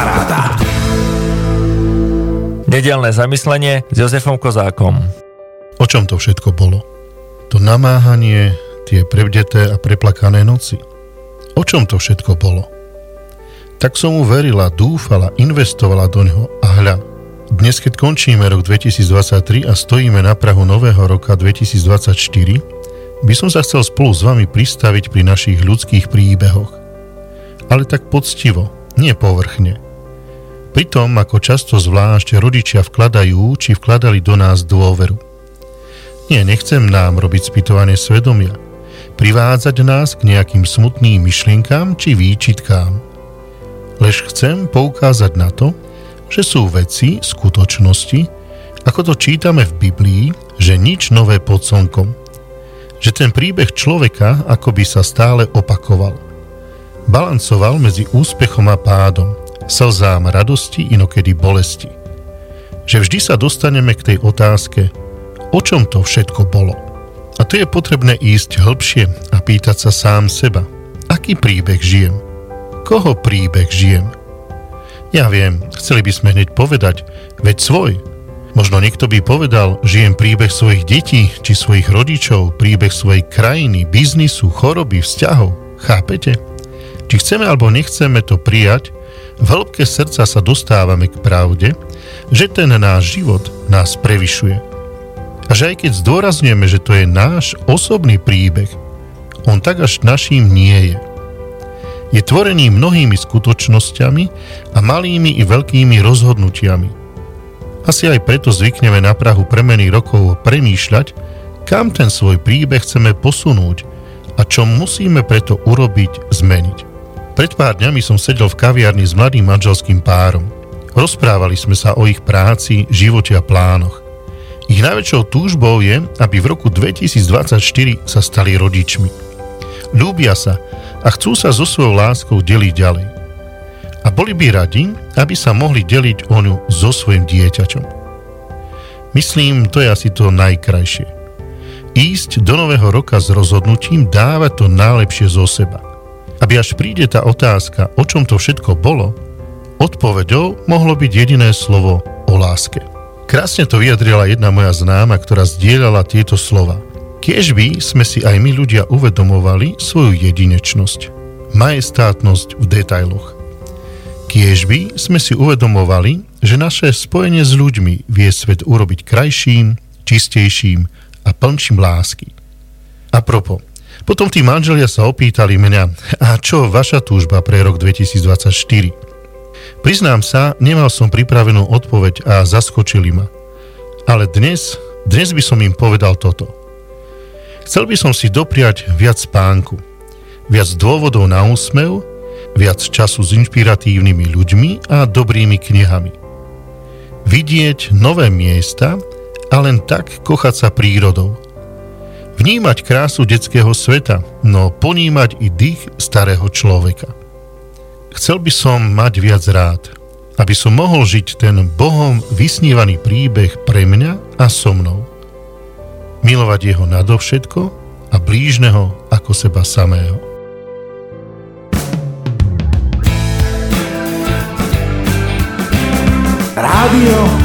Paráda. Nedelné zamyslenie s Jozefom Kozákom. O čom to všetko bolo? To namáhanie, tie prevdeté a preplakané noci. O čom to všetko bolo? Tak som mu verila, dúfala, investovala do ňoho a hľa. Dnes, keď končíme rok 2023 a stojíme na prahu nového roka 2024, by som sa chcel spolu s vami pristaviť pri našich ľudských príbehoch. Ale tak poctivo, nie povrchne – pri tom, ako často zvlášť rodičia vkladajú, či vkladali do nás dôveru. Nie, nechcem nám robiť spytovanie svedomia, privádzať nás k nejakým smutným myšlienkám či výčitkám. Lež chcem poukázať na to, že sú veci, skutočnosti, ako to čítame v Biblii, že nič nové pod slnkom. Že ten príbeh človeka akoby sa stále opakoval. Balancoval medzi úspechom a pádom – slzám radosti, inokedy bolesti. Že vždy sa dostaneme k tej otázke, o čom to všetko bolo. A to je potrebné ísť hĺbšie a pýtať sa sám seba, aký príbeh žijem, koho príbeh žijem. Ja viem, chceli by sme hneď povedať, veď svoj. Možno niekto by povedal, žijem príbeh svojich detí či svojich rodičov, príbeh svojej krajiny, biznisu, choroby, vzťahov. Chápete? Či chceme alebo nechceme to prijať, v hĺbke srdca sa dostávame k pravde, že ten náš život nás prevyšuje. A že aj keď zdôrazňujeme, že to je náš osobný príbeh, on tak až naším nie je. Je tvorený mnohými skutočnosťami a malými i veľkými rozhodnutiami. Asi aj preto zvykneme na Prahu premeny rokov premýšľať, kam ten svoj príbeh chceme posunúť a čo musíme preto urobiť, zmeniť. Pred pár dňami som sedel v kaviarni s mladým manželským párom. Rozprávali sme sa o ich práci, živote a plánoch. Ich najväčšou túžbou je, aby v roku 2024 sa stali rodičmi. Ľúbia sa a chcú sa so svojou láskou deliť ďalej. A boli by radi, aby sa mohli deliť o ňu so svojim dieťačom. Myslím, to je asi to najkrajšie. Ísť do nového roka s rozhodnutím dávať to najlepšie zo seba – aby až príde tá otázka, o čom to všetko bolo, odpovedou mohlo byť jediné slovo o láske. Krásne to vyjadrila jedna moja známa, ktorá zdieľala tieto slova. Kiež by sme si aj my ľudia uvedomovali svoju jedinečnosť, majestátnosť v detailoch. Kiež by sme si uvedomovali, že naše spojenie s ľuďmi vie svet urobiť krajším, čistejším a plnším lásky. A propo, potom tí manželia sa opýtali mňa, a čo vaša túžba pre rok 2024? Priznám sa, nemal som pripravenú odpoveď a zaskočili ma. Ale dnes, dnes by som im povedal toto. Chcel by som si dopriať viac spánku, viac dôvodov na úsmev, viac času s inšpiratívnymi ľuďmi a dobrými knihami. Vidieť nové miesta a len tak kochať sa prírodou – vnímať krásu detského sveta, no ponímať i dých starého človeka. Chcel by som mať viac rád, aby som mohol žiť ten Bohom vysnívaný príbeh pre mňa a so mnou. Milovať jeho nadovšetko a blížneho ako seba samého. Rádio